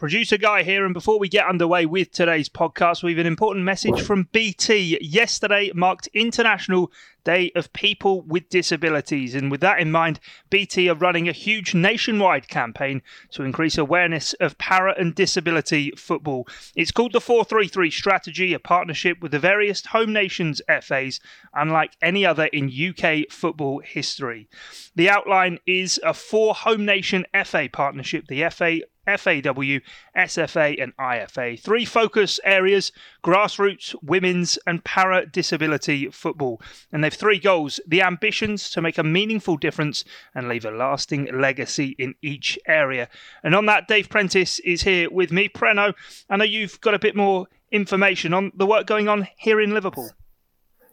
Producer Guy here, and before we get underway with today's podcast, we have an important message from BT. Yesterday marked International Day of People with Disabilities, and with that in mind, BT are running a huge nationwide campaign to increase awareness of para and disability football. It's called the 433 Strategy, a partnership with the various home nations FAs, unlike any other in UK football history. The outline is a four home nation FA partnership. The FA FAW, SFA, and IFA. Three focus areas grassroots, women's, and para disability football. And they've three goals the ambitions to make a meaningful difference and leave a lasting legacy in each area. And on that, Dave Prentice is here with me. Preno, I know you've got a bit more information on the work going on here in Liverpool.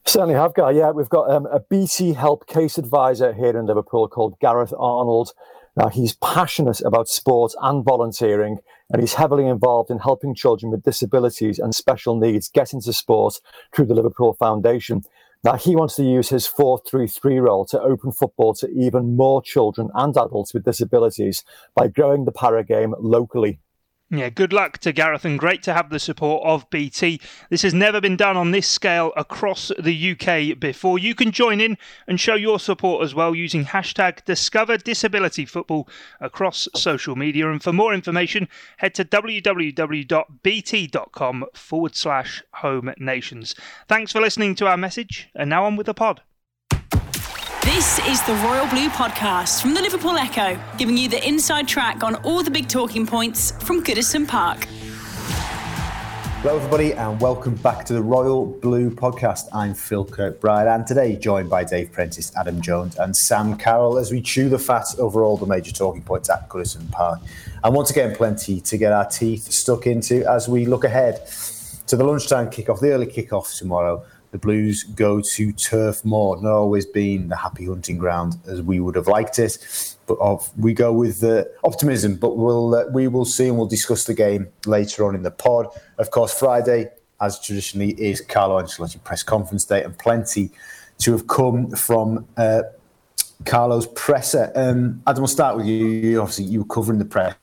Certainly have, Guy. Yeah, we've got um, a BT Help case advisor here in Liverpool called Gareth Arnold. Now, he's passionate about sport and volunteering, and he's heavily involved in helping children with disabilities and special needs get into sport through the Liverpool Foundation. Now, he wants to use his 433 role to open football to even more children and adults with disabilities by growing the para game locally. Yeah, good luck to Gareth and great to have the support of BT. This has never been done on this scale across the UK before. You can join in and show your support as well using hashtag Discover Disability Football across social media. And for more information, head to www.bt.com forward slash home nations. Thanks for listening to our message, and now on with the pod. This is the Royal Blue Podcast from the Liverpool Echo, giving you the inside track on all the big talking points from Goodison Park. Hello, everybody, and welcome back to the Royal Blue Podcast. I'm Phil Kirkbride, and today joined by Dave Prentice, Adam Jones, and Sam Carroll as we chew the fat over all the major talking points at Goodison Park. And once again, plenty to get our teeth stuck into as we look ahead to the lunchtime kickoff, the early kickoff tomorrow the Blues go to Turf Moor. Not always been the happy hunting ground as we would have liked it, but of, we go with uh, optimism. But we'll uh, we will see and we'll discuss the game later on in the pod. Of course, Friday, as traditionally is Carlo Ancelotti press conference day, and plenty to have come from. Uh, Carlo's presser. Um, Adam, we'll start with you. Obviously, you were covering the press.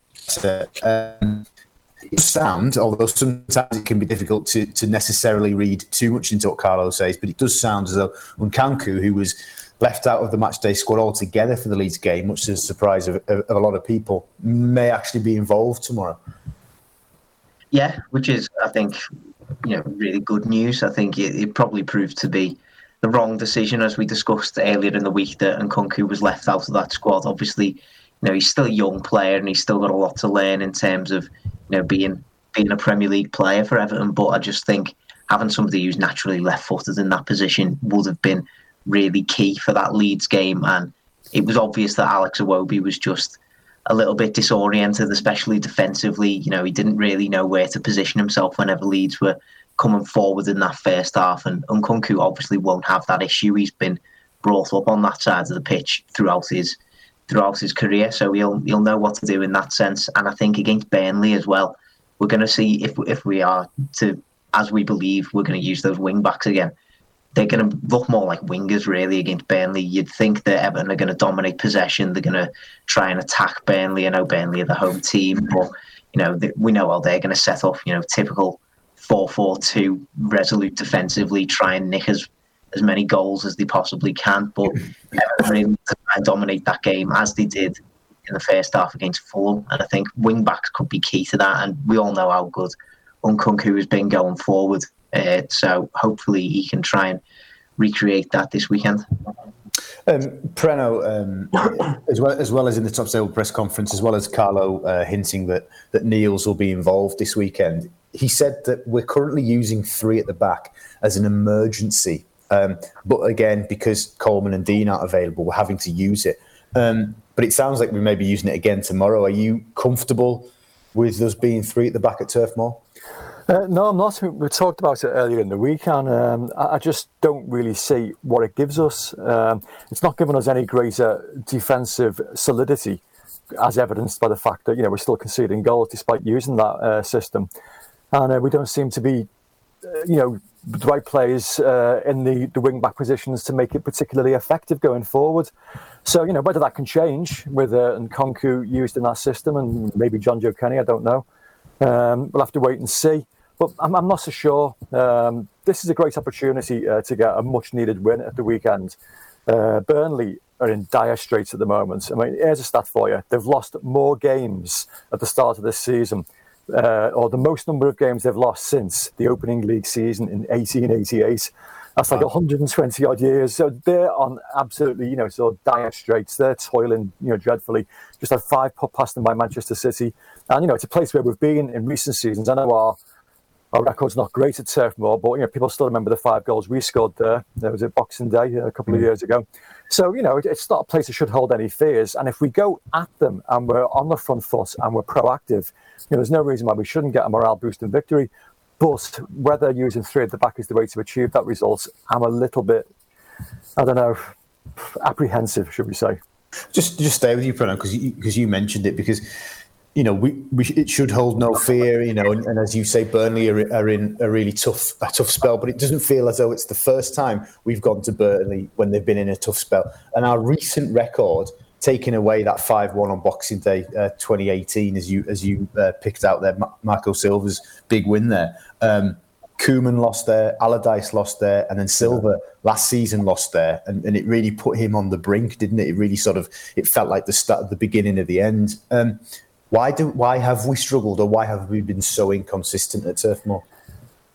Um, sound, although sometimes it can be difficult to, to necessarily read too much into what Carlo says, but it does sound as though Nkounkou, who was left out of the matchday squad altogether for the Leeds game, much to the surprise of, of, of a lot of people, may actually be involved tomorrow. Yeah, which is, I think, you know, really good news. I think it, it probably proved to be the wrong decision, as we discussed earlier in the week, that Nkounkou was left out of that squad. Obviously, you know, he's still a young player and he's still got a lot to learn in terms of you know, being being a Premier League player for Everton. But I just think having somebody who's naturally left-footed in that position would have been really key for that Leeds game. And it was obvious that Alex Iwobi was just a little bit disoriented, especially defensively. You know, he didn't really know where to position himself whenever Leeds were coming forward in that first half. And Nkounkou obviously won't have that issue. He's been brought up on that side of the pitch throughout his throughout his career, so he'll he'll know what to do in that sense. And I think against Burnley as well, we're going to see if if we are to, as we believe, we're going to use those wing backs again. They're going to look more like wingers really against Burnley. You'd think that Everton are going to dominate possession. They're going to try and attack Burnley. I know Burnley are the home team, but you know we know how they're going to set off. You know, typical four-four-two, resolute defensively, try and nick us as many goals as they possibly can. But to try and dominate that game as they did in the first half against Fulham. And I think wing backs could be key to that. And we all know how good Nkounkou has been going forward. Uh, so hopefully he can try and recreate that this weekend. Um, Preno, um, as well as well as in the top table press conference, as well as Carlo uh, hinting that that Niels will be involved this weekend. He said that we're currently using three at the back as an emergency um, but again, because Coleman and Dean aren't available, we're having to use it. Um, but it sounds like we may be using it again tomorrow. Are you comfortable with us being three at the back at Turf Moor? Uh, no, I'm not. We talked about it earlier in the week, and um, I just don't really see what it gives us. Um, it's not giving us any greater defensive solidity, as evidenced by the fact that you know we're still conceding goals despite using that uh, system, and uh, we don't seem to be, you know, the right players uh, in the, the wing back positions to make it particularly effective going forward. So you know whether that can change with uh, Nkounkou used in that system, and maybe Jonjoe Kenny, I don't know. Um, we'll have to wait and see. But I'm, I'm not so sure. Um, this is a great opportunity uh, to get a much needed win at the weekend. Uh, Burnley are in dire straits at the moment. I mean, here's a stat for you. They've lost more games at the start of this season, uh, or the most number of games they've lost since the opening league season in 1888. That's like 120 odd years. So they're on absolutely, you know, sort of dire straits. They're toiling, you know, dreadfully. Just had five put past them by Manchester City. And, you know, it's a place where we've been in recent seasons. I know our our record's not great at Turf Moor, but you know people still remember the five goals we scored there. There was a Boxing Day a couple of mm. years ago. So you know it, it's not a place that should hold any fears. And if we go at them and we're on the front foot and we're proactive, you know there's no reason why we shouldn't get a morale boost and victory. But whether using three at the back is the way to achieve that result, I'm a little bit, I don't know, apprehensive, should we say? Just just stay with you, Preno, because you, because you mentioned it because you know, we, we it should hold no fear, you know, and, and as you say, Burnley are, are, in a really tough a tough spell, but it doesn't feel as though it's the first time we've gone to Burnley when they've been in a tough spell. And our recent record, taking away that five one on Boxing Day uh, 2018, as you as you uh, picked out there, Marco Silva's big win there. Um, Koeman lost there, Allardyce lost there, and then Silva last season lost there, and, and it really put him on the brink, didn't it? It really sort of it felt like the start, the beginning of the end. Um, why do why have we struggled, or why have we been so inconsistent at Turf Moor?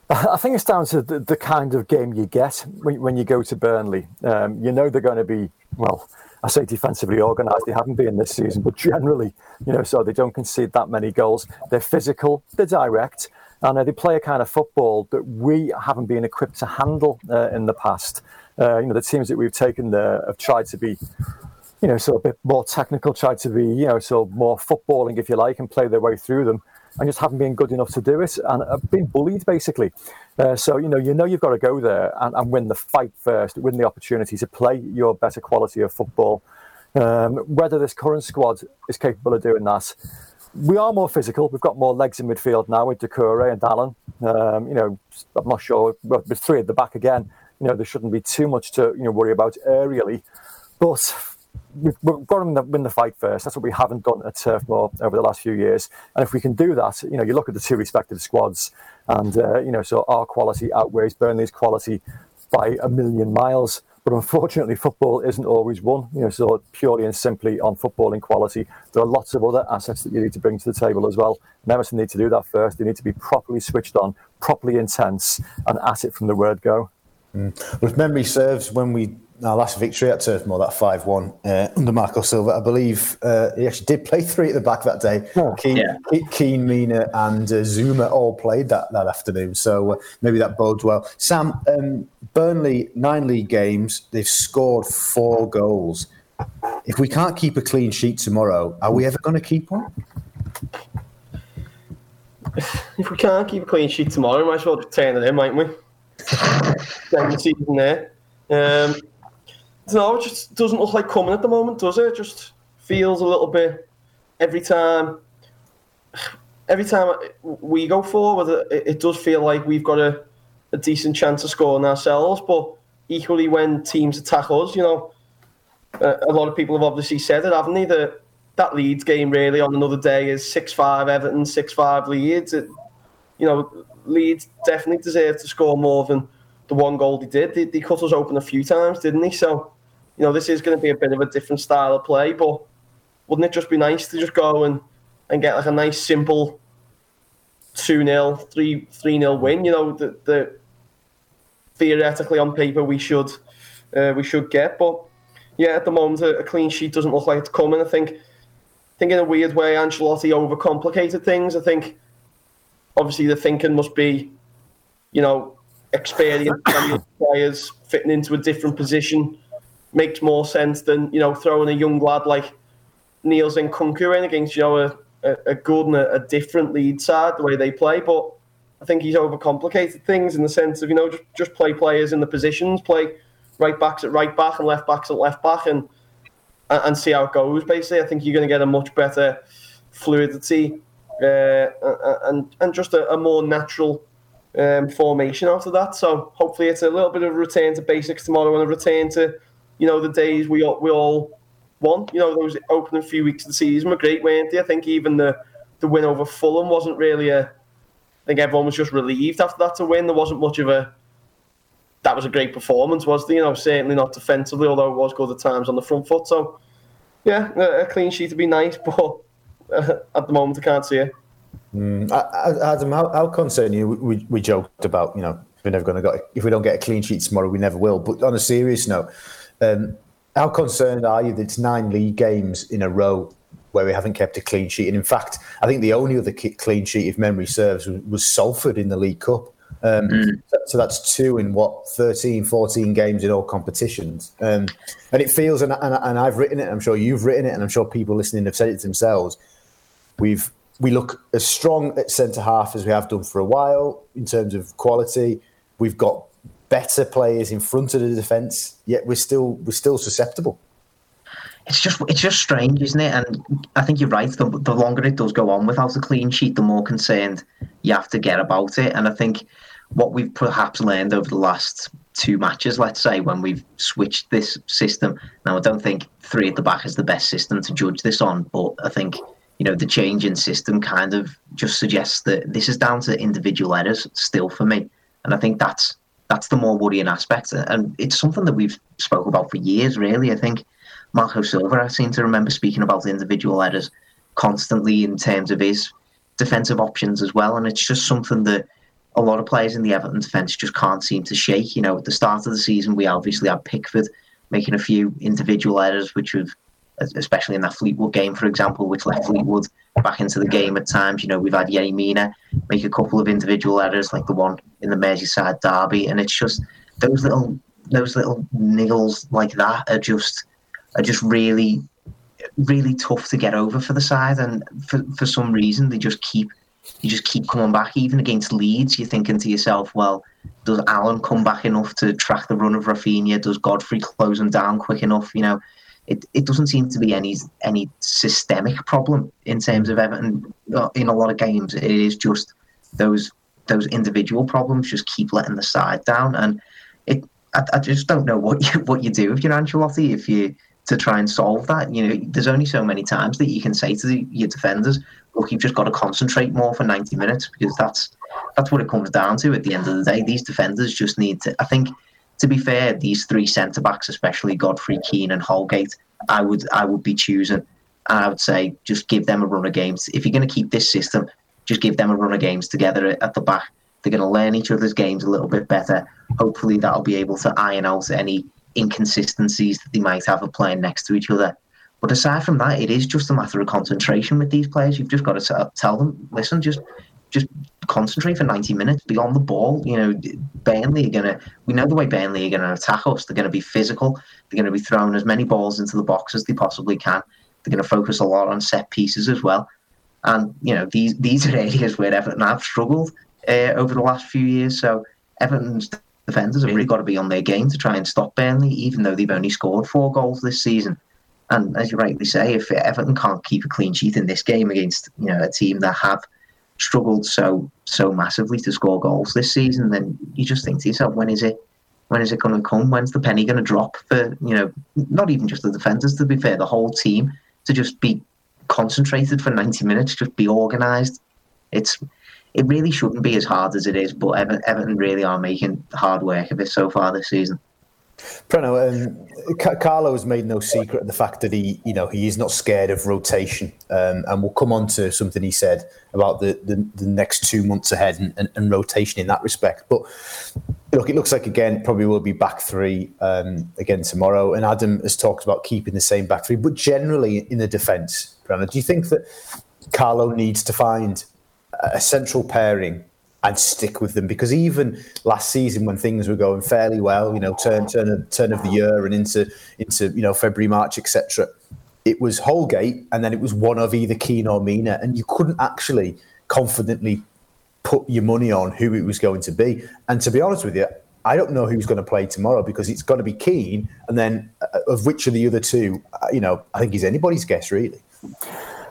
I think it's down to the, the kind of game you get when, when you go to Burnley. Um, you know they're going to be well. I say defensively organised. They haven't been this season, but generally, you know, so they don't concede that many goals. They're physical, they're direct, and uh, they play a kind of football that we haven't been equipped to handle uh, in the past. Uh, you know, the teams that we've taken there have tried to be you know, sort of a bit more technical, tried to be, you know, sort of more footballing, if you like, and play their way through them, and just haven't been good enough to do it, and have been bullied basically. Uh, so you know, you know, you've got to go there and, and, win the fight first, win the opportunity to play your better quality of football. Um, whether this current squad is capable of doing that, we are more physical. We've got more legs in midfield now with Doucouré and Allan. Um, you know, I'm not sure. With three at the back again, you know, there shouldn't be too much to you know worry about aerially, but we've, got to win the fight first. That's what we haven't done at Turf Moor over the last few years. And if we can do that, you know, you look at the two respective squads, and uh, you know, so our quality outweighs Burnley's quality by a million miles. But unfortunately, football isn't always won. You know, so purely and simply on footballing quality, there are lots of other assets that you need to bring to the table as well. And Everton need to do that first. They need to be properly switched on, properly intense, and at it from the word go. Mm. Well, if memory serves, when we our last victory at Turf Moor, that 5 1 uh, under Marco Silva. I believe uh, he actually did play three at the back that day. Oh, Keane, yeah. Keane, Mina, and uh, Zouma all played that, that afternoon. So uh, maybe that bodes well. Sam, um, Burnley, nine league games, they've scored four goals. If we can't keep a clean sheet tomorrow, are we ever going to keep one? If we can't keep a clean sheet tomorrow, we might as well turn it in, mightn't we? End the season there. Um, no, it just doesn't look like coming at the moment, does it? It just feels a little bit every time. Every time we go forward, it, it does feel like we've got a, a decent chance of scoring ourselves. But equally, when teams attack us, you know, uh, a lot of people have obviously said it, haven't they? That that Leeds game really on another day is six five Everton, six five Leeds. It, you know, Leeds definitely deserve to score more than the one goal they did. They, they cut us open a few times, didn't they? So you know, this is going to be a bit of a different style of play, but wouldn't it just be nice to just go and, and get like a nice, simple 2 0, 3 0 win? You know, the, the theoretically on paper we should uh, we should get, but yeah, at the moment a, a, clean sheet doesn't look like it's coming. I think, I think in a weird way, Ancelotti overcomplicated things. I think obviously the thinking must be, you know, experienced players fitting into a different position makes more sense than you know throwing a young lad like Niels Nkounkou in against you know a, a, good and a, a, different lead side the way they play, but I think he's overcomplicated things in the sense of you know just, just play players in the positions, play right backs at right back and left backs at left back, and and see how it goes. Basically, I think you're going to get a much better fluidity uh, and and just a, a more natural um, formation of that. So hopefully, it's a little bit of a return to basics tomorrow and a return to you know the days we all, we all won. You know those opening few weeks of the season were great, weren't they? I think even the the win over Fulham wasn't really a. I think everyone was just relieved after that to win. There wasn't much of a. That was a great performance, was there? You know, certainly not defensively, although it was good at times on the front foot. So, yeah, a clean sheet would be nice, but uh, at the moment I can't see it. Mm. Adam, how, how concerned you? We, we joked about, you know, we're never going to get if we don't get a clean sheet tomorrow, we never will. But on a serious note, um, how concerned are you that it's nine league games in a row where we haven't kept a clean sheet? And in fact, I think the only other clean sheet, if memory serves, was, was Salford in the League Cup. Um, mm. So that's two in what 13, 14 games in all competitions, um, and it feels. And, and, and I've written it. I'm sure you've written it, and I'm sure people listening have said it themselves. We've we look as strong at centre half as we have done for a while in terms of quality. We've got better players in front of the defence, yet we're still we're still susceptible. It's just it's just strange, isn't it? And I think you're right. The, the longer it does go on without a clean sheet, the more concerned you have to get about it. And I think what we've perhaps learned over the last two matches, let's say, when we've switched this system. Now, I don't think three at the back is the best system to judge this on, but I think you know the change in system kind of just suggests that this is down to individual errors still for me, and I think that's that's the more worrying aspect, and it's something that we've spoke about for years. Really, I think Marco Silva, I seem to remember speaking about the individual errors constantly in terms of his defensive options as well, and it's just something that a lot of players in the Everton defence just can't seem to shake. You know, at the start of the season, we obviously had Pickford making a few individual errors, which have, especially in that Fleetwood game, for example, which left Fleetwood back into the game at times. You know, we've had Yerry Mina make a couple of individual errors, like the one in the Merseyside derby, and it's just those little those little niggles like that are just are just really really tough to get over for the side, and for for some reason they just keep you just keep coming back. Even against Leeds, you're thinking to yourself, well, does Allan come back enough to track the run of Raphinha? Does Godfrey close him down quick enough? You know, it, it doesn't seem to be any any systemic problem in terms of Everton in a lot of games. It is just those those individual problems just keep letting the side down, and it. I, I just don't know what you what you do if you're Ancelotti if you to try and solve that. You know, there's only so many times that you can say to the, your defenders, look, you've just got to concentrate more for 90 minutes because that's that's what it comes down to at the end of the day. These defenders just need to. I think, to be fair, these three centre backs, especially Godfrey, Keane, and Holgate, I would I would be choosing, and I would say just give them a run of games. If you're going to keep this system, just give them a run of games together at the back. They're going to learn each other's games a little bit better. Hopefully, that'll be able to iron out any inconsistencies that they might have of playing next to each other. But aside from that, it is just a matter of concentration with these players. You've just got to tell them, listen, just just concentrate for 90 minutes, be on the ball. You know, Burnley are going to, we know the way Burnley are going to attack us. They're going to be physical. They're going to be throwing as many balls into the box as they possibly can. They're going to focus a lot on set pieces as well. And, you know, these, these are areas where Everton have struggled uh, over the last few years. So Everton's defenders have really got to be on their game to try and stop Burnley, even though they've only scored four goals this season. And as you rightly say, if Everton can't keep a clean sheet in this game against you know a team that have struggled so so massively to score goals this season, then you just think to yourself, when is it? When is it going to come? When's the penny going to drop for you know not even just the defenders? To be fair, the whole team to just be concentrated for ninety minutes, just be organised. It's it really shouldn't be as hard as it is, but Everton really are making hard work of it so far this season. Preno, um, Carlo has made no secret of the fact that he, you know, he is not scared of rotation, um, and we'll come on to something he said about the, the, the next two months ahead and, and, and, rotation in that respect. But look, it looks like again probably will be back three um, again tomorrow, and Adam has talked about keeping the same back three, but generally in the defence, Preno, do you think that Carlo needs to find a central pairing and stick with them because even last season when things were going fairly well, you know, turn turn of, turn of the year and into into you know February March etc. it was Holgate, and then it was one of either Keane or Mina, and you couldn't actually confidently put your money on who it was going to be. And to be honest with you, I don't know who's going to play tomorrow because it's going to be Keane, and then uh, of which of the other two, uh, you know, I think he's anybody's guess really.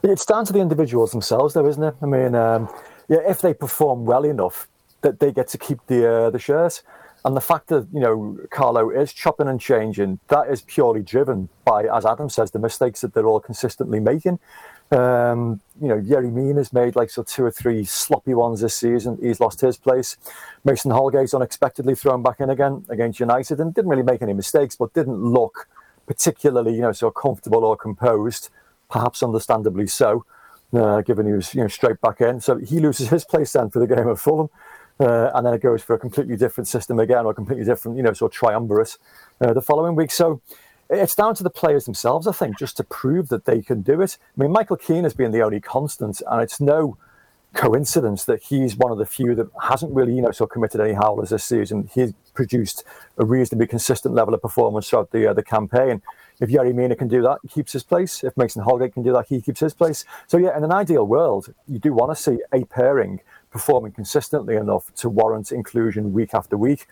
It's down to the individuals themselves, though, isn't it? I mean, um, yeah, if they perform well enough, that they get to keep the uh, the shares. And the fact that you know Carlo is chopping and changing, that is purely driven by, as Adam says, the mistakes that they're all consistently making. Um, you know, Yerry has made like so two or three sloppy ones this season. He's lost his place. Mason Holgate's unexpectedly thrown back in again against United and didn't really make any mistakes, but didn't look particularly, you know, so comfortable or composed. Perhaps understandably so, uh, given he was, you know, straight back in. So he loses his place then for the game of Fulham. Uh, and then it goes for a completely different system again, or completely different, you know, sort of triumvirate uh, the following week. So it's down to the players themselves, I think, just to prove that they can do it. I mean, Michael Keane has been the only constant, and it's no coincidence that he's one of the few that hasn't really, you know, so committed any howlers this season. He's produced a reasonably consistent level of performance throughout the uh, the campaign. If Yerry Mina can do that, he keeps his place. If Mason Holgate can do that, he keeps his place. So yeah, in an ideal world, you do want to see a pairing performing consistently enough to warrant inclusion week after week.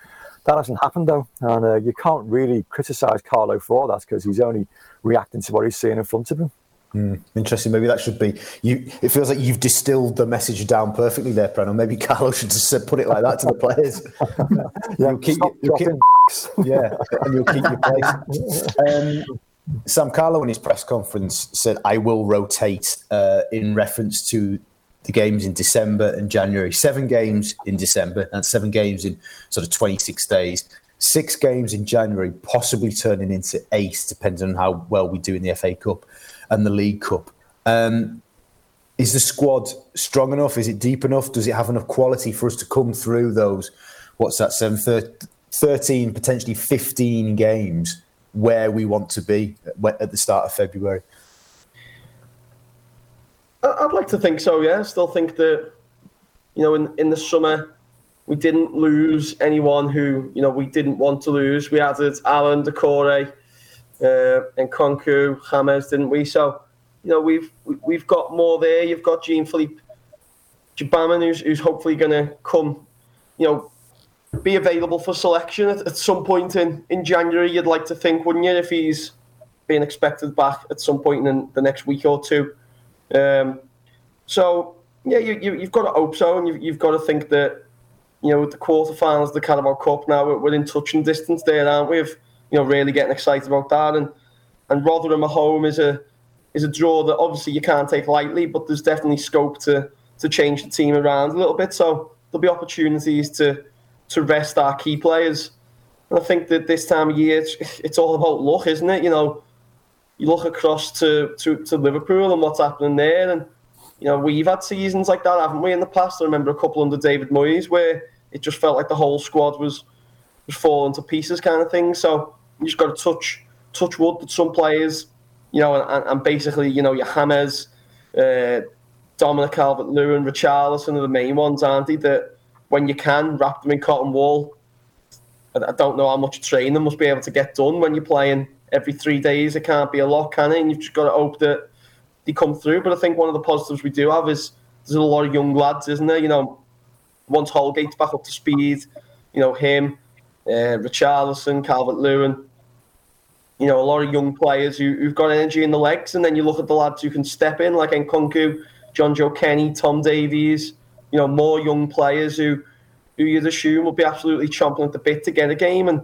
That hasn't happened though, and uh, you can't really criticise Carlo for that because he's only reacting to what he's seeing in front of him. Mm, interesting. Maybe that should be you. It feels like you've distilled the message down perfectly there, Preno. Maybe Carlo should just put it like that to the players. yeah, you'll keep, you'll keep, yeah, and you'll keep your place. Um, Sam Carlo in his press conference said, "I will rotate uh, in reference to the games in December and January. Seven games in December and seven games in sort of 26 days. Six games in January, possibly turning into eight, depending on how well we do in the FA Cup and the League Cup. Um, is the squad strong enough? Is it deep enough? Does it have enough quality for us to come through those, what's that, seven, 13, potentially 15 games where we want to be at the start of February? I'd like to think so. Yeah, I still think that you know in in the summer we didn't lose anyone who you know we didn't want to lose. We added Allan, Doucouré uh, and Nkounkou, James, didn't we? So you know we've we've got more there. You've got Jean-Philippe Gbamin, who's who's hopefully going to come, you know, be available for selection at, at some point in in January. You'd like to think, wouldn't you, if he's being expected back at some point in the next week or two? Um, so yeah, you, you have got to hope so, and you've, you've got to think that you know with the quarterfinals, the Carabao Cup now we're, we're in touching distance there, aren't we? Of, you know, really getting excited about that, and and Rotherham at home is a is a draw that obviously you can't take lightly, but there's definitely scope to to change the team around a little bit. So there'll be opportunities to to rest our key players. And I think that this time of year, it's, it's all about luck, isn't it? You know, you look across to, to, to Liverpool and what's happening there, and you know we've had seasons like that, haven't we, in the past? I remember a couple under David Moyes where it just felt like the whole squad was was falling to pieces, kind of thing. So you just got to touch touch wood that some players, you know, and, and basically, you know, your James, uh, Dominic Calvert-Lewin, Richarlison are the main ones, aren't they? That when you can wrap them in cotton wool. I, I don't know how much training must be able to get done when you're playing every three days. It can't be a lot, can it? And you've just got to hope that they come through. But I think one of the positives we do have is there's a lot of young lads, isn't there? You know, once Holgate's back up to speed, you know, him, uh, Richarlison, Calvert Lewin, you know, a lot of young players who, who've got energy in the legs. And then you look at the lads who can step in, like Nkounkou, Jonjoe Kenny, Tom Davies, you know, more young players who, who you'd assume will be absolutely chomping at the bit to get a game. And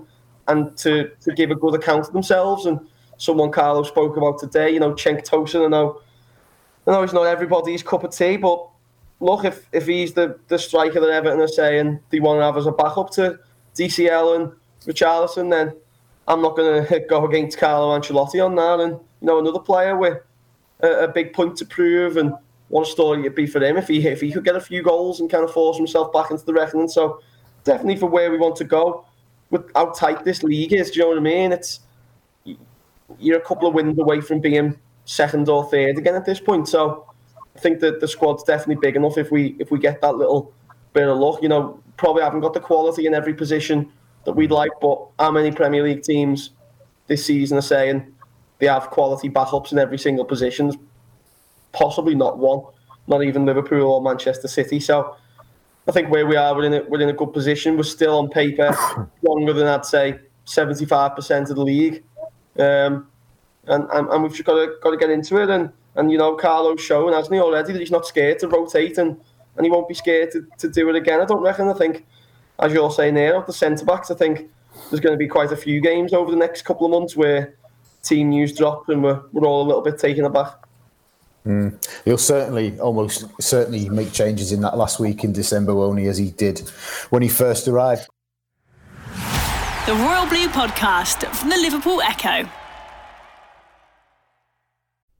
and to, to give a good account of themselves. And someone Carlo spoke about today, you know, Cenk Tosun, I know, I know he's not everybody's cup of tea, but look, if, if he's the, the striker that Everton are saying they want to have as a backup to DCL and Richarlison, then I'm not going to go against Carlo Ancelotti on that. And, you know, another player with a, a big point to prove and a story it'd be for him if he, if he could get a few goals and kind of force himself back into the reckoning. So definitely for where we want to go with how tight this league is. Do you know what I mean? It's you're a couple of wins away from being second or third again at this point. So I think that the squad's definitely big enough if we if we get that little bit of luck. You know, probably haven't got the quality in every position that we'd like, but how many Premier League teams this season are saying they have quality backups in every single position. Possibly not one, not even Liverpool or Manchester City. So I think where we are, we're in a, we're in a good position. We're still on paper longer than I'd say 75% of the league. Um, and, and, and we've just got to, got to get into it. And, and you know, Carlo's shown, hasn't he, already, that he's not scared to rotate and, and he won't be scared to, to do it again. I don't reckon. I think, as you're saying there, the centre backs, I think there's going to be quite a few games over the next couple of months where team news drop and we're, we're all a little bit taken aback. Mm. He'll certainly, almost certainly, make changes in that last week in December, only as he did when he first arrived. The Royal Blue Podcast from the Liverpool Echo.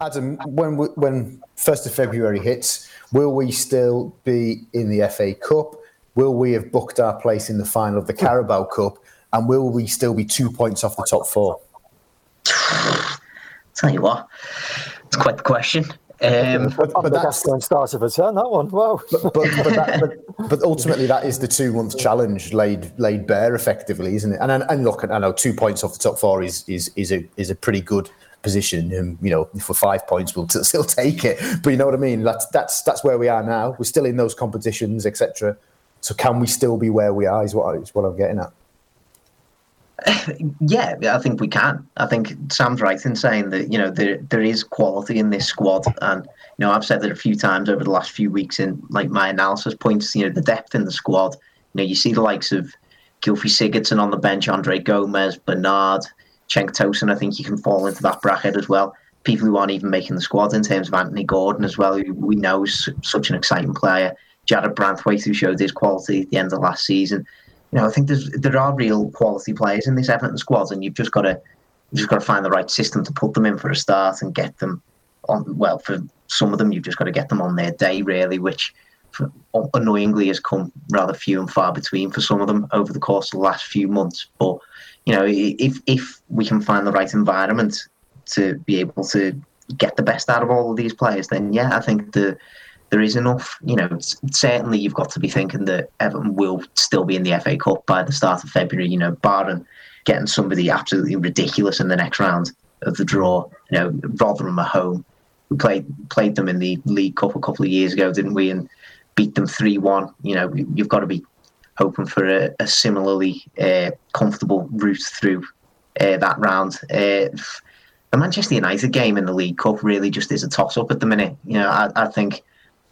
Adam, when when first of February hits, will we still be in the FA Cup? Will we have booked our place in the final of the Carabao Cup? And will we still be two points off the top four? Tell you what, it's quite the question. Um, but, but that's going start of a turn. That one, wow. But but, but, that, but, but, ultimately, that is the two month challenge laid laid bare, effectively, isn't it? And and look, I know two points off the top four is is is a is a pretty good position. And you know, for five points, we'll t- still take it. But you know what I mean? That's that's that's where we are now. We're still in those competitions, etc. So can we still be where we are? Is what is what I'm getting at. Yeah, I think we can. I think Sam's right in saying that you know there there is quality in this squad, and you know I've said it a few times over the last few weeks in like my analysis points. You know the depth in the squad. You know you see the likes of Gylfi Sigurdsson on the bench, Andre Gomes, Bernard, Cenk Tosun. I think you can fall into that bracket as well. People who aren't even making the squad in terms of Anthony Gordon as well, who we know is such an exciting player. Jarrad Branthwaite, who showed his quality at the end of last season you know, I think there's there are real quality players in this Everton squad, and you've just got to you've just got to find the right system to put them in for a start and get them on. Well, for some of them, you've just got to get them on their day, really, which annoyingly has come rather few and far between for some of them over the course of the last few months. But you know, if if we can find the right environment to be able to get the best out of all of these players, then yeah, I think the there is enough. You know, certainly you've got to be thinking that Everton will still be in the FA Cup by the start of February. You know, barring getting somebody absolutely ridiculous in the next round of the draw. You know, Rotherham at home. We played played them in the League Cup a couple of years ago, didn't we? And beat them three one. You know, you've got to be hoping for a, a similarly uh, comfortable route through uh, that round. Uh, the Manchester United game in the League Cup really just is a toss up at the minute. You know, I, I think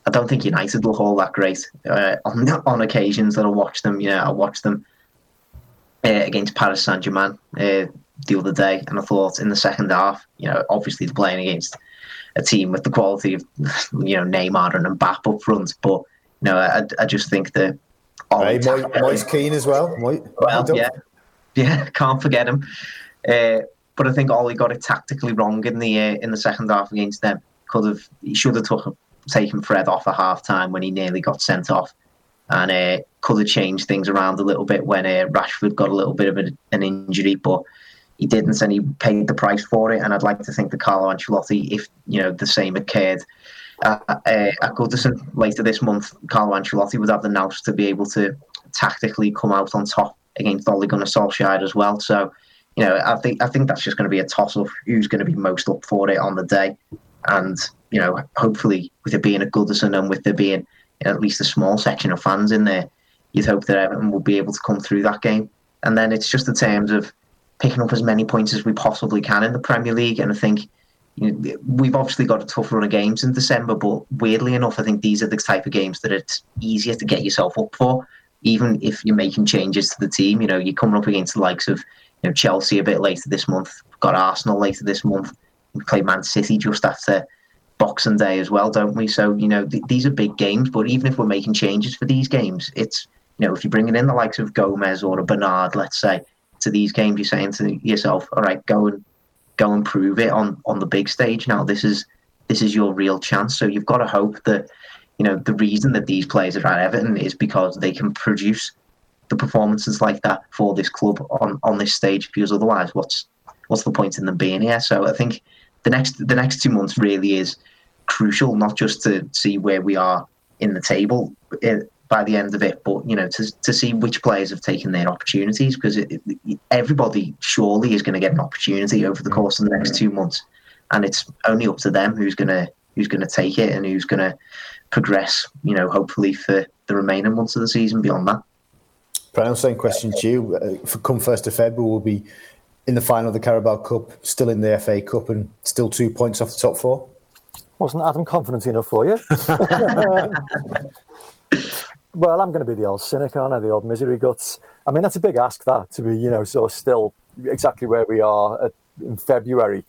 I don't think United look all that great uh, on on occasions that I watch them. You know, I watched them uh, against Paris Saint Germain uh, the other day, and I thought in the second half, you know, obviously they're playing against a team with the quality of you know Neymar and Mbappe up front, but you know, I, I just think that. Hey, Moise Kean as well. Moise, well, yeah, yeah, can't forget him. Uh, but I think Ole got it tactically wrong in the uh, in the second half against them. Could have he should have took taken Fred off at half time when he nearly got sent off. And uh, could have changed things around a little bit when uh, Rashford got a little bit of a, an injury, but he didn't, and he paid the price for it. And I'd like to think that Carlo Ancelotti, if you know the same occurred uh, uh, at Goodison later this month, Carlo Ancelotti would have the nous to be able to tactically come out on top against Ole Gunnar Solskjaer as well. So, you know, I think I think that's just going to be a toss up. Who's going to be most up for it on the day? And you know, hopefully with it being a Goodison and with there being at least a small section of fans in there, you'd hope that Everton will be able to come through that game. And then it's just in terms of picking up as many points as we possibly can in the Premier League. And I think you know, we've obviously got a tough run of games in December, but weirdly enough, I think these are the type of games that it's easier to get yourself up for, even if you're making changes to the team. You know, you're coming up against the likes of you know Chelsea a bit later this month, got Arsenal later this month, we play Man City just after Boxing Day as well, don't we? So you know th- these are big games, but even if we're making changes for these games, it's you know if you're bringing in the likes of Gomes or a Bernard, let's say, to these games, you're saying to yourself, all right, go and go and prove it on on the big stage. Now this is this is your real chance. So you've got to hope that you know the reason that these players are at Everton is because they can produce the performances like that for this club on on this stage. Because otherwise, what's what's the point in them being here? So I think the next the next two months really is crucial, not just to see where we are in the table eh, by the end of it, but you know to to see which players have taken their opportunities because it, it, everybody surely is going to get an opportunity over the course of the next two months, and it's only up to them who's going to who's going to take it and who's going to progress. You know, hopefully for the remaining months of the season beyond that. Brian, same question to you. Uh, for come first of February, we'll be in the final of the Carabao Cup, still in the FA Cup, and still two points off the top four. Wasn't Adam confident enough for you? well, I'm going to be the old cynic, aren't I? The old misery guts. I mean, that's a big ask, that to be, you know, so still exactly where we are at, in February.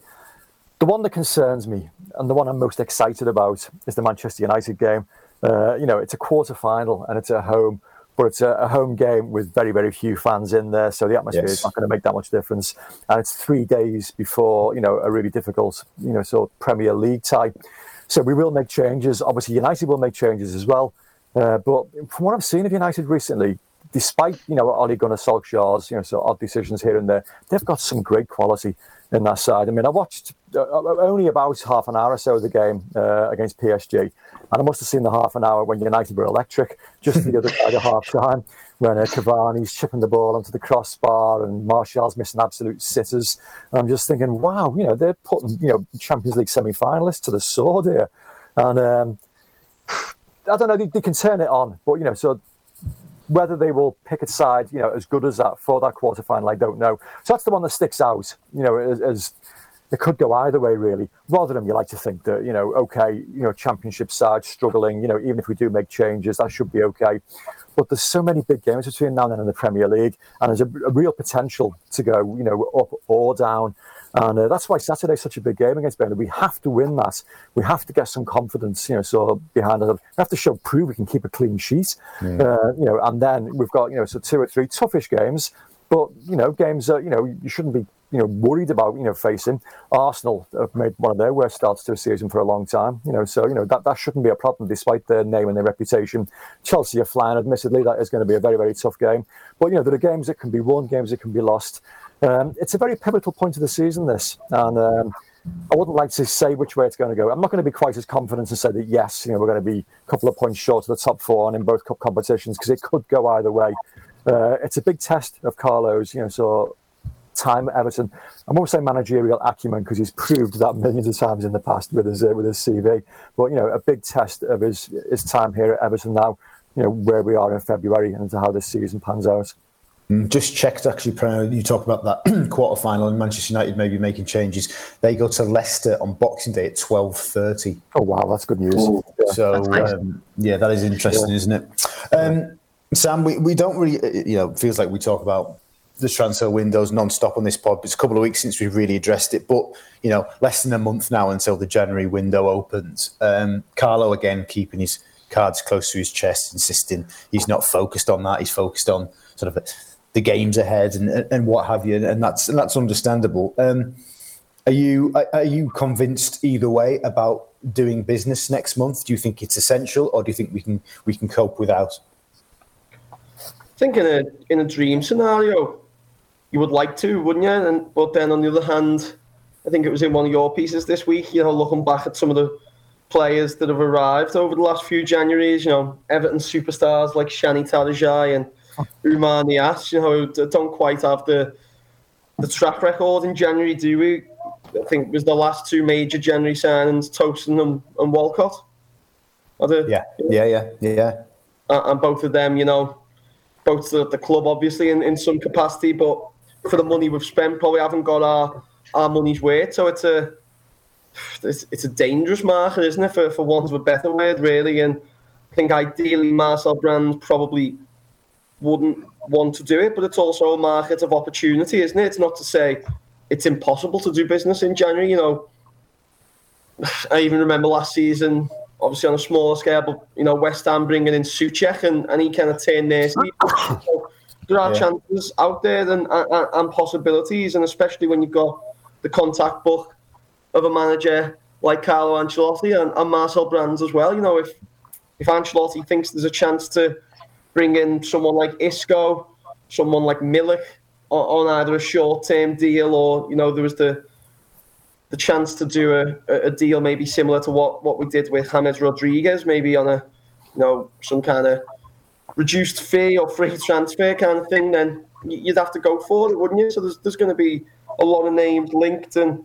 The one that concerns me and the one I'm most excited about is the Manchester United game. Uh, you know, it's a quarter final and it's at home but it's a, a, home game with very, very few fans in there, so the atmosphere yes. is not going to make that much difference. And it's three days before, you know, a really difficult, you know, sort of Premier League tie. So we will make changes. Obviously, United will make changes as well. Uh, but from what I've seen of United recently, despite you know Ole Gunnar Solskjaer's you know sort of odd decisions here and there, they've got some great quality in that side. I mean, I watched uh, only about half an hour or so of the game uh, against PSG, and I must have seen the half an hour when United were electric, just the other side of half time, when uh, Cavani's chipping the ball onto the crossbar and Martial's missing absolute sitters. And I'm just thinking, wow, you know, they're putting you know Champions League semi-finalists to the sword here, and um, I don't know, they, they can turn it on, but you know, so whether they will pick a side, you know, as good as that for that quarter final, I don't know. So that's the one that sticks out, you know, as, as it could go either way, really. Rotherham, you like to think that, you know, okay, you know, championship side struggling, you know, even if we do make changes, that should be okay. But there's so many big games between now and then in the Premier League, and there's a, a real potential to go, you know, up or down. And uh, that's why Saturday's such a big game against Burnley. We have to win that. We have to get some confidence, you know, so behind us. We have to show, prove we can keep a clean sheet, mm. uh, you know, and then we've got, you know, so two or three toughish games, but, you know, games that, you know, you shouldn't be, you know, worried about, you know, facing. Arsenal have made one of their worst starts to a season for a long time, you know, so, you know, that, that shouldn't be a problem despite their name and their reputation. Chelsea are flying, admittedly, that is going to be a very, very tough game. But, you know, there are games that can be won, games that can be lost. Um, it's a very pivotal point of the season, this, and um, I wouldn't like to say which way it's going to go. I'm not going to be quite as confident and say that yes, you know, we're going to be a couple of points short of the top four and in both cup competitions because it could go either way. Uh, it's a big test of Carlo's, you know, so time at Everton. I won't say managerial acumen because he's proved that millions of times in the past with his uh, with his CV. But you know, a big test of his his time here at Everton now. You know where we are in February and how this season pans out. Mm, just checked actually. You talk about that quarter final and Manchester United maybe making changes. They go to Leicester on Boxing Day at twelve thirty. Oh wow, that's good news. Ooh, so nice. um, yeah, that is interesting, yeah. isn't it? Um, Sam, we, we don't really, uh, you know, feels like we talk about the transfer windows non-stop on this pod. It's a couple of weeks since we've really addressed it, but you know, less than a month now until the January window opens. Um, Carlo again keeping his cards close to his chest, insisting he's not focused on that. He's focused on sort of the games ahead and and what have you, and that's and that's understandable. Um, are you are you convinced either way about doing business next month? Do you think it's essential, or do you think we can we can cope without? I think in a in a dream scenario, you would like to, wouldn't you? And but then on the other hand, I think it was in one of your pieces this week. You know, looking back at some of the players that have arrived over the last few Januaries. You know, Everton superstars like Shani Tarashaj and Oumar Niasse, you know, don't quite have the the track record in January, do we? I think it was the last two major January signings, Tosun and, and Walcott. The, yeah, yeah, yeah, yeah. Uh, and both of them, you know, both the, the club obviously in, in some capacity, but for the money we've spent, probably haven't got our our money's worth. So it's a it's, it's a dangerous market, isn't it? For for want of a better word, really. And I think ideally Marcel Brands probably wouldn't want to do it, but it's also a market of opportunity, isn't it? It's not to say it's impossible to do business in January. You know, I even remember last season, obviously on a smaller scale, but you know, West Ham bringing in Soucek and, and he kind of turned there. So there are yeah. chances out there and, and, and, possibilities, and especially when you've got the contact book of a manager like Carlo Ancelotti and, and Marcel Brands as well. You know, if if Ancelotti thinks there's a chance to bring in someone like Isco, someone like Milik on, on either a short-term deal or you know there was the the chance to do a, a deal maybe similar to what, what we did with James Rodriguez, maybe on a you know some kind of reduced fee or free transfer kind of thing, then you'd have to go for it, wouldn't you? So there's there's going to be a lot of names linked, and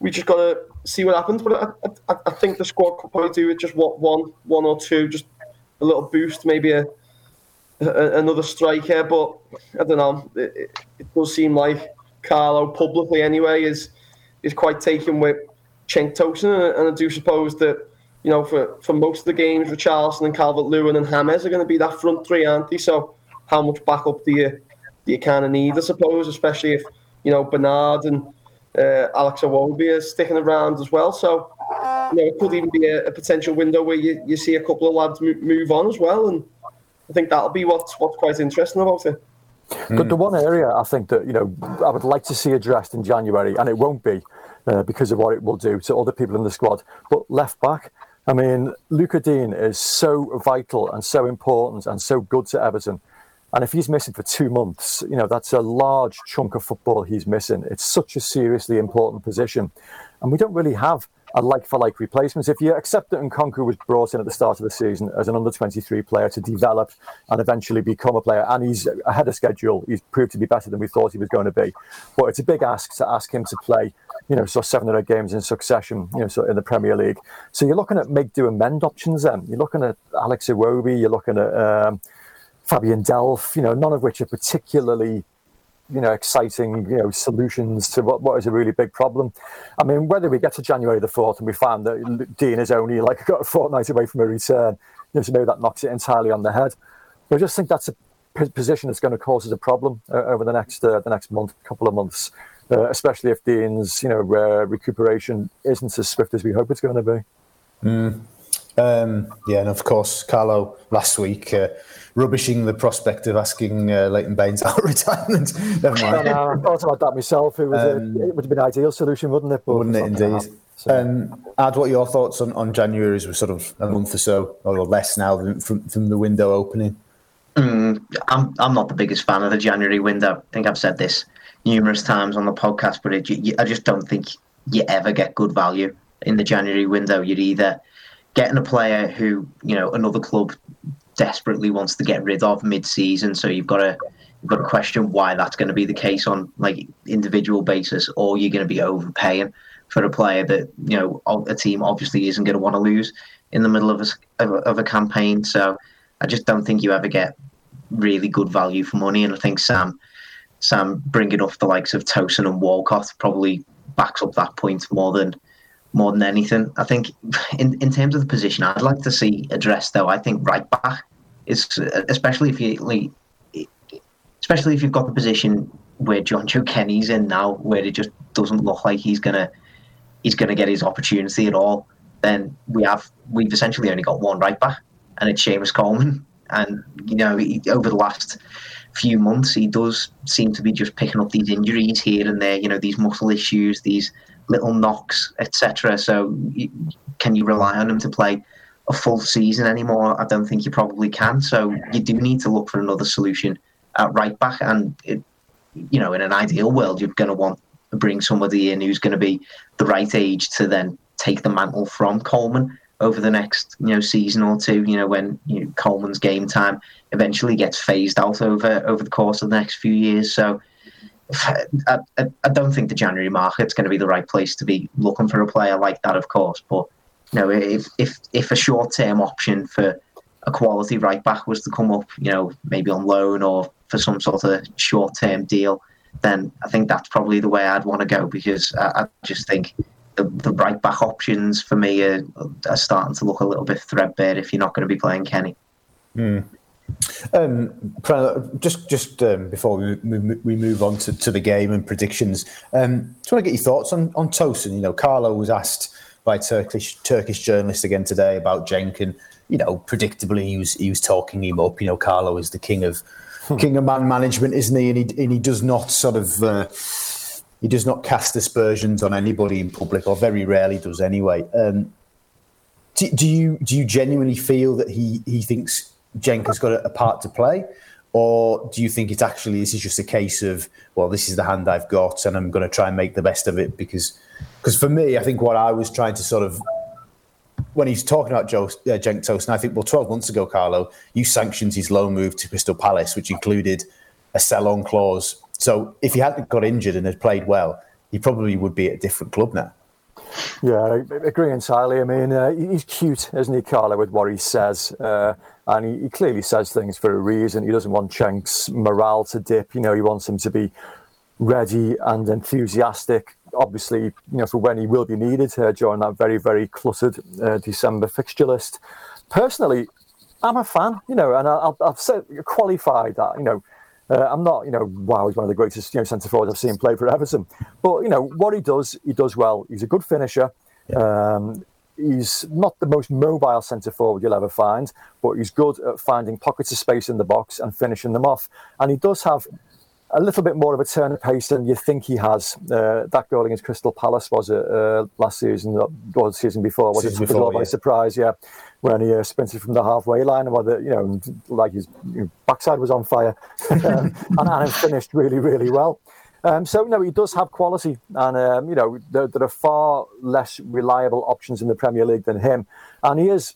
we just got to see what happens. But I, I, I, think the squad could probably do it just what one one or two, just a little boost, maybe a, another striker. But I don't know. It, it, does seem like Carlo publicly anyway is is quite taken with Cenk Tosun, and I do suppose that you know, for, for most of the games, Richarlison and Calvert Lewin and Hammers are going to be that front three, aren't they? So, how much backup do you do you kind of need, I suppose, especially if you know Bernard and uh, Alex Iwobi are sticking around as well. So, you know, it could even be a, a potential window where you, you see a couple of lads move on as well, and I think that'll be what's what's quite interesting about it. But the one area I think that you know I would like to see addressed in January, and it won't be uh, because of what it will do to other people in the squad, but left back. I mean, Lucas Digne is so vital and so important and so good to Everton. And if he's missing for two months, you know, that's a large chunk of football he's missing. It's such a seriously important position. And we don't really have a like for like replacement. If you accept that Nkounkou was brought in at the start of the season as an under 23 player to develop and eventually become a player, and he's ahead of schedule, he's proved to be better than we thought he was going to be. But it's a big ask to ask him to play, you know, so seven or eight games in succession, you know, in the Premier League. So you're looking at make do and mend options then. You're looking at Alex Iwobi, you're looking at um, Fabian Delph, you know, none of which are particularly you know, exciting, you know, solutions to what, what is a really big problem. I mean, whether we get to January the 4th and we find that Digne is only like got a fortnight away from a return, you know, so maybe that knocks it entirely on the head. But I just think that's a position that's going to cause us a problem uh, over the next uh, the next month, couple of months, uh, especially if Digne's you know, recuperation isn't as swift as we hope it's going to be. Mm. Um, yeah, and of course, Carlo last week uh, rubbishing the prospect of asking uh, Leighton Baines out of retirement. Never mind. I thought about that myself. It, was um, a, it would have been an ideal solution, wouldn't it? But wouldn't it indeed? So. Um, Ad, what are your thoughts on, on January as we're sort of a month or so, or less now from, from the window opening? Mm, I'm, I'm not the biggest fan of the January window. I think I've said this numerous times on the podcast, but it, I just don't think you ever get good value in the January window. You're either getting a player who you know another club desperately wants to get rid of mid-season, so you've got to you've got to question why that's going to be the case on like individual basis, or you're going to be overpaying for a player that you know a team obviously isn't going to want to lose in the middle of a of a campaign. So I just don't think you ever get really good value for money, and I think Sam Sam bringing off the likes of Tosun and Walcott probably backs up that point more than more than anything. I think in, in terms of the position, I'd like to see addressed though. I think right back is especially if you especially if you've got the position where Jonjoe Kenny's in now, where it just doesn't look like he's gonna he's gonna get his opportunity at all. Then we have we've essentially only got one right back, and it's Seamus Coleman. And you know, he, over the last few months, he does seem to be just picking up these injuries here and there. You know, these muscle issues, these little knocks, etc. So, can you rely on him to play a full season anymore? I don't think you probably can. So, you do need to look for another solution at right back. And it, you know, in an ideal world, you're going to want to bring somebody in who's going to be the right age to then take the mantle from Coleman over the next you know season or two. You know, when you know, Coleman's game time eventually gets phased out over over the course of the next few years. So I, I, I don't think the January market's going to be the right place to be looking for a player like that, of course. But you know, if if if a short term option for a quality right back was to come up, you know, maybe on loan or for some sort of short term deal, then I think that's probably the way I'd want to go because I, I just think the, the right back options for me are, are, starting to look a little bit threadbare if you're not going to be playing Kenny. Mm. Um, just just um, before we, we move on to, to the game and predictions, um, just want to get your thoughts on on Tosun. You know, Carlo was asked by Turkish Turkish journalist again today about Jenkins. You know, predictably he was he was talking him up. You know, Carlo is the king of hmm. king of man management, isn't he? And he and he does not sort of. Uh, he does not cast aspersions on anybody in public, or very rarely does anyway. Um, do, do, you do you genuinely feel that he he thinks Cenk has got a, part to play? Or do you think it's actually this is just a case of well, this is the hand I've got, and I'm going to try and make the best of it because because for me, I think what I was trying to sort of when he's talking about Joe uh, Cenk Tosun, I think well, 12 months ago, Carlo, you sanctioned his loan move to Crystal Palace, which included a sell-on clause. So if he hadn't got injured and had played well, he probably would be at a different club now. Yeah, I agree entirely. I mean, uh, he's cute, isn't he, Carlo, with what he says. Uh, and he, he, clearly says things for a reason. He doesn't want Cenk's morale to dip. You know, he wants him to be ready and enthusiastic. Obviously, you know, for when he will be needed uh, during that very, very cluttered uh, December fixture list. Personally, I'm a fan. You know, and I'll, I've said qualified that. You know, uh, I'm not, you know, wow, he's one of the greatest you know, centre forwards I've seen play for Everton. But you know what he does, he does well. He's a good finisher. Yeah. Um, he's not the most mobile centre forward you'll ever find, but he's good at finding pockets of space in the box and finishing them off. And he does have a little bit more of a turn of pace than you think he has. Uh, that goal against Crystal Palace was it uh, last season or the season before? Was season it before, yeah. by surprise? Yeah, when he uh, sprinted from the halfway line and whether you know, like his you know, backside was on fire, um, and, and finished really, really well. Um, so no, he does have quality, and um, you know there, there, are far less reliable options in the Premier League than him, and he is.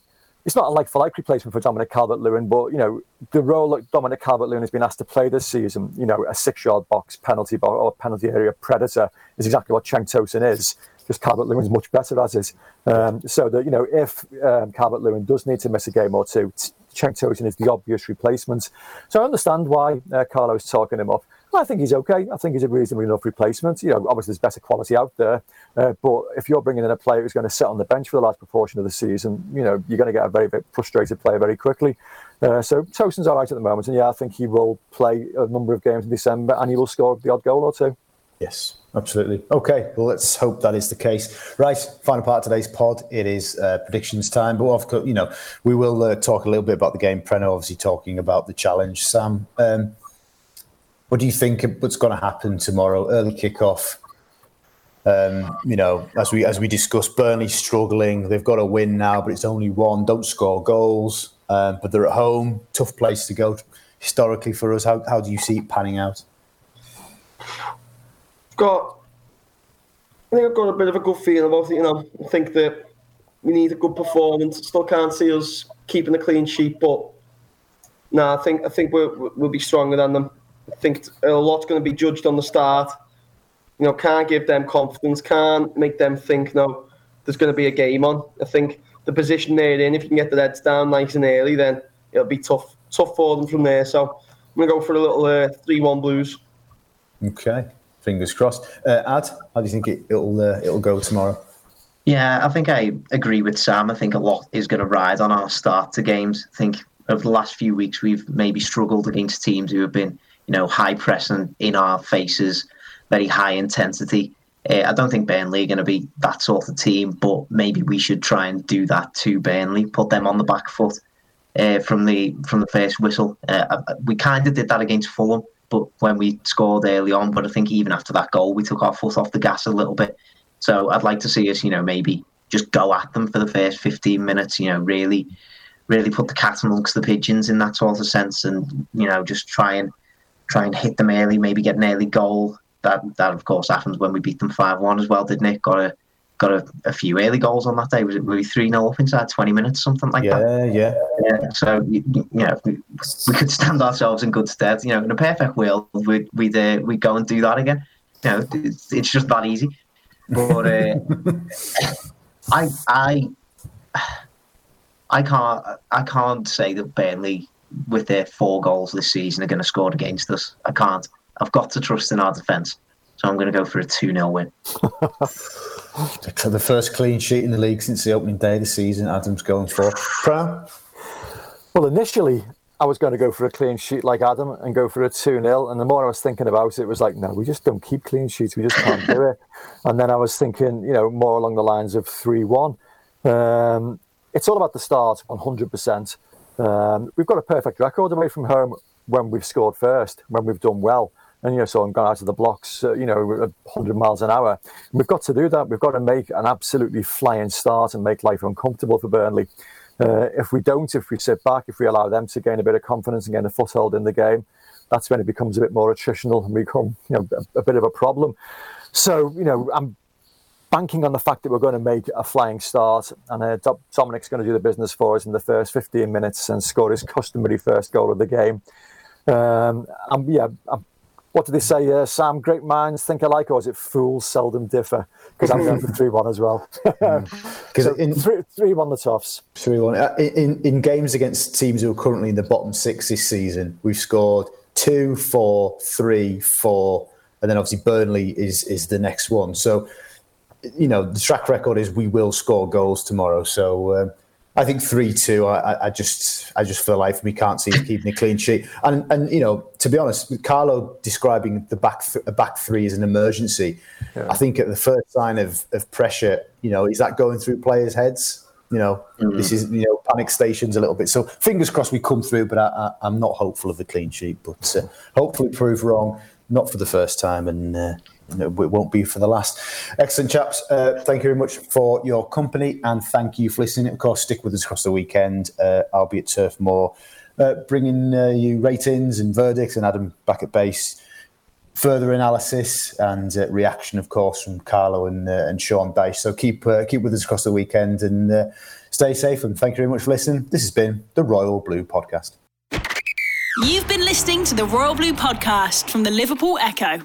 It's not a like for like replacement for Dominic Calvert Lewin, but you know the role that Dominic Calvert Lewin has been asked to play this season, you know, a six yard box penalty box or penalty area predator is exactly what Cenk Tosun is. Just Calvert Lewin's much better as is. Um, so that you know if um, Calvert Lewin does need to miss a game or two, Cenk Tosun is the obvious replacement. So I understand why uh, Carlo is talking him up. I think he's okay. I think he's a reasonably enough replacement. You know, obviously there's better quality out there, uh, but if you're bringing in a player who's going to sit on the bench for the last proportion of the season, you know, you're going to get a very, very frustrated player very quickly. Uh, so Tosun's all right at the moment, and yeah, I think he will play a number of games in December, and he will score the odd goal or two. Yes, absolutely. Okay, well, let's hope that is the case. Right, final part of today's pod. It is uh, predictions time, but of course, you know, we will uh, talk a little bit about the game. Preno obviously talking about the challenge. Sam, um, what do you think what's going to happen tomorrow? Early kickoff. Um, you know, as we as we discussed, Burnley struggling. They've got a win now, but it's only one. Don't score goals, um, but they're at home. Tough place to go historically for us. How how do you see it panning out? Got, I think I've got a bit of a good feeling about it. You know, I think that we need a good performance. Still can't see us keeping a clean sheet, but no, nah, I think I think we'll we'll be stronger than them. I think a lot's going to be judged on the start. You know, can't give them confidence, can't make them think, no, there's going to be a game on. I think the position they're in, if you can get the heads down nice and early, then it'll be tough tough for them from there. So I'm going to go for a little uh, 3 1 Blues. Okay, fingers crossed. Uh, Ad, how do you think it, will uh, it'll go tomorrow? Yeah, I think I agree with Sam. I think a lot is going to ride on our start to games. I think over the last few weeks we've maybe struggled against teams who have been you know, high pressing in our faces, very high intensity. Uh, I don't think Burnley are going to be that sort of team, but maybe we should try and do that to Burnley, put them on the back foot uh, from the from the first whistle. Uh, we kind of did that against Fulham, but when we scored early on, but I think even after that goal, we took our foot off the gas a little bit. So I'd like to see us, you know, maybe just go at them for the first 15 minutes, you know, really, really put the cat amongst the pigeons in that sort of sense, and you know, just try and try and hit them early, maybe get an early goal. That that of course happens when we beat them five one as well, didn't it? Got a got a, a few early goals on that day. Was it maybe three 0 up inside twenty minutes, something like yeah, that? Yeah, yeah. So you, you know, we, we, could stand ourselves in good stead. You know, in a perfect world, we'd we'd, uh, we'd go and do that again. You know, it's, it's just that easy. But uh, I I I can't I can't say that Burnley with their four goals this season are going to score against us. I can't. I've got to trust in our defence. So I'm going to go for a 2 0 win. the first clean sheet in the league since the opening day of the season, Adam's going for. Crown? Well, initially, I was going to go for a clean sheet like Adam and go for a 2 0. And the more I was thinking about it, it was like, no, we just don't keep clean sheets. We just can't do it. And then I was thinking, you know, more along the lines of 3 1. Um, it's all about the start, 100%. Um, we've got a perfect record away from home when we've scored first, when we've done well. and you know, so I'm going out of the blocks, uh, you know, 100 miles an hour. we've got to do that. We've got to make an absolutely flying start and make life uncomfortable for Burnley. Uh, if we don't, if we sit back, if we allow them to gain a bit of confidence and gain a foothold in the game, that's when it becomes a bit more attritional and become, you know, a, a bit of a problem. So, you know, I'm banking on the fact that we're going to make a flying start, and uh, Dominic's going to do the business for us in the first 15 minutes and score his customary first goal of the game. Um, and yeah, I'm what do they say, uh, Sam? Great minds think alike, or is it fools seldom differ? Because I'm going for 3 1 as well. Because so in 3 3 1 the Toffs. 3 1. Uh, in, in games against teams who are currently in the bottom six this season, we've scored two, four, three, four, and then obviously Burnley is, is the next one. So, you know, the track record is we will score goals tomorrow. So, um, I think three two. I, I, just I just feel like we can't see keeping a clean sheet. And and you know to be honest, Carlo describing the back th- back three as an emergency, yeah. I think at the first sign of, of pressure, you know, is that going through players' heads? You know, mm-hmm. this is you know panic stations a little bit. So fingers crossed we come through, but I, am not hopeful of the clean sheet. But uh, hopefully prove wrong, not for the first time, and. Uh, it won't be for the last. Excellent, chaps. Uh, thank you very much for your company and thank you for listening. Of course, stick with us across the weekend. Uh, I'll be at Turf Moor, uh, bringing uh, you ratings and verdicts, and Adam back at base. Further analysis and uh, reaction, of course, from Carlo and, uh, and Sean Dyche. So keep keep with us across the weekend and stay safe. And thank you very much for listening. This has been the Royal Blue Podcast. You've been listening to the Royal Blue Podcast from the Liverpool Echo.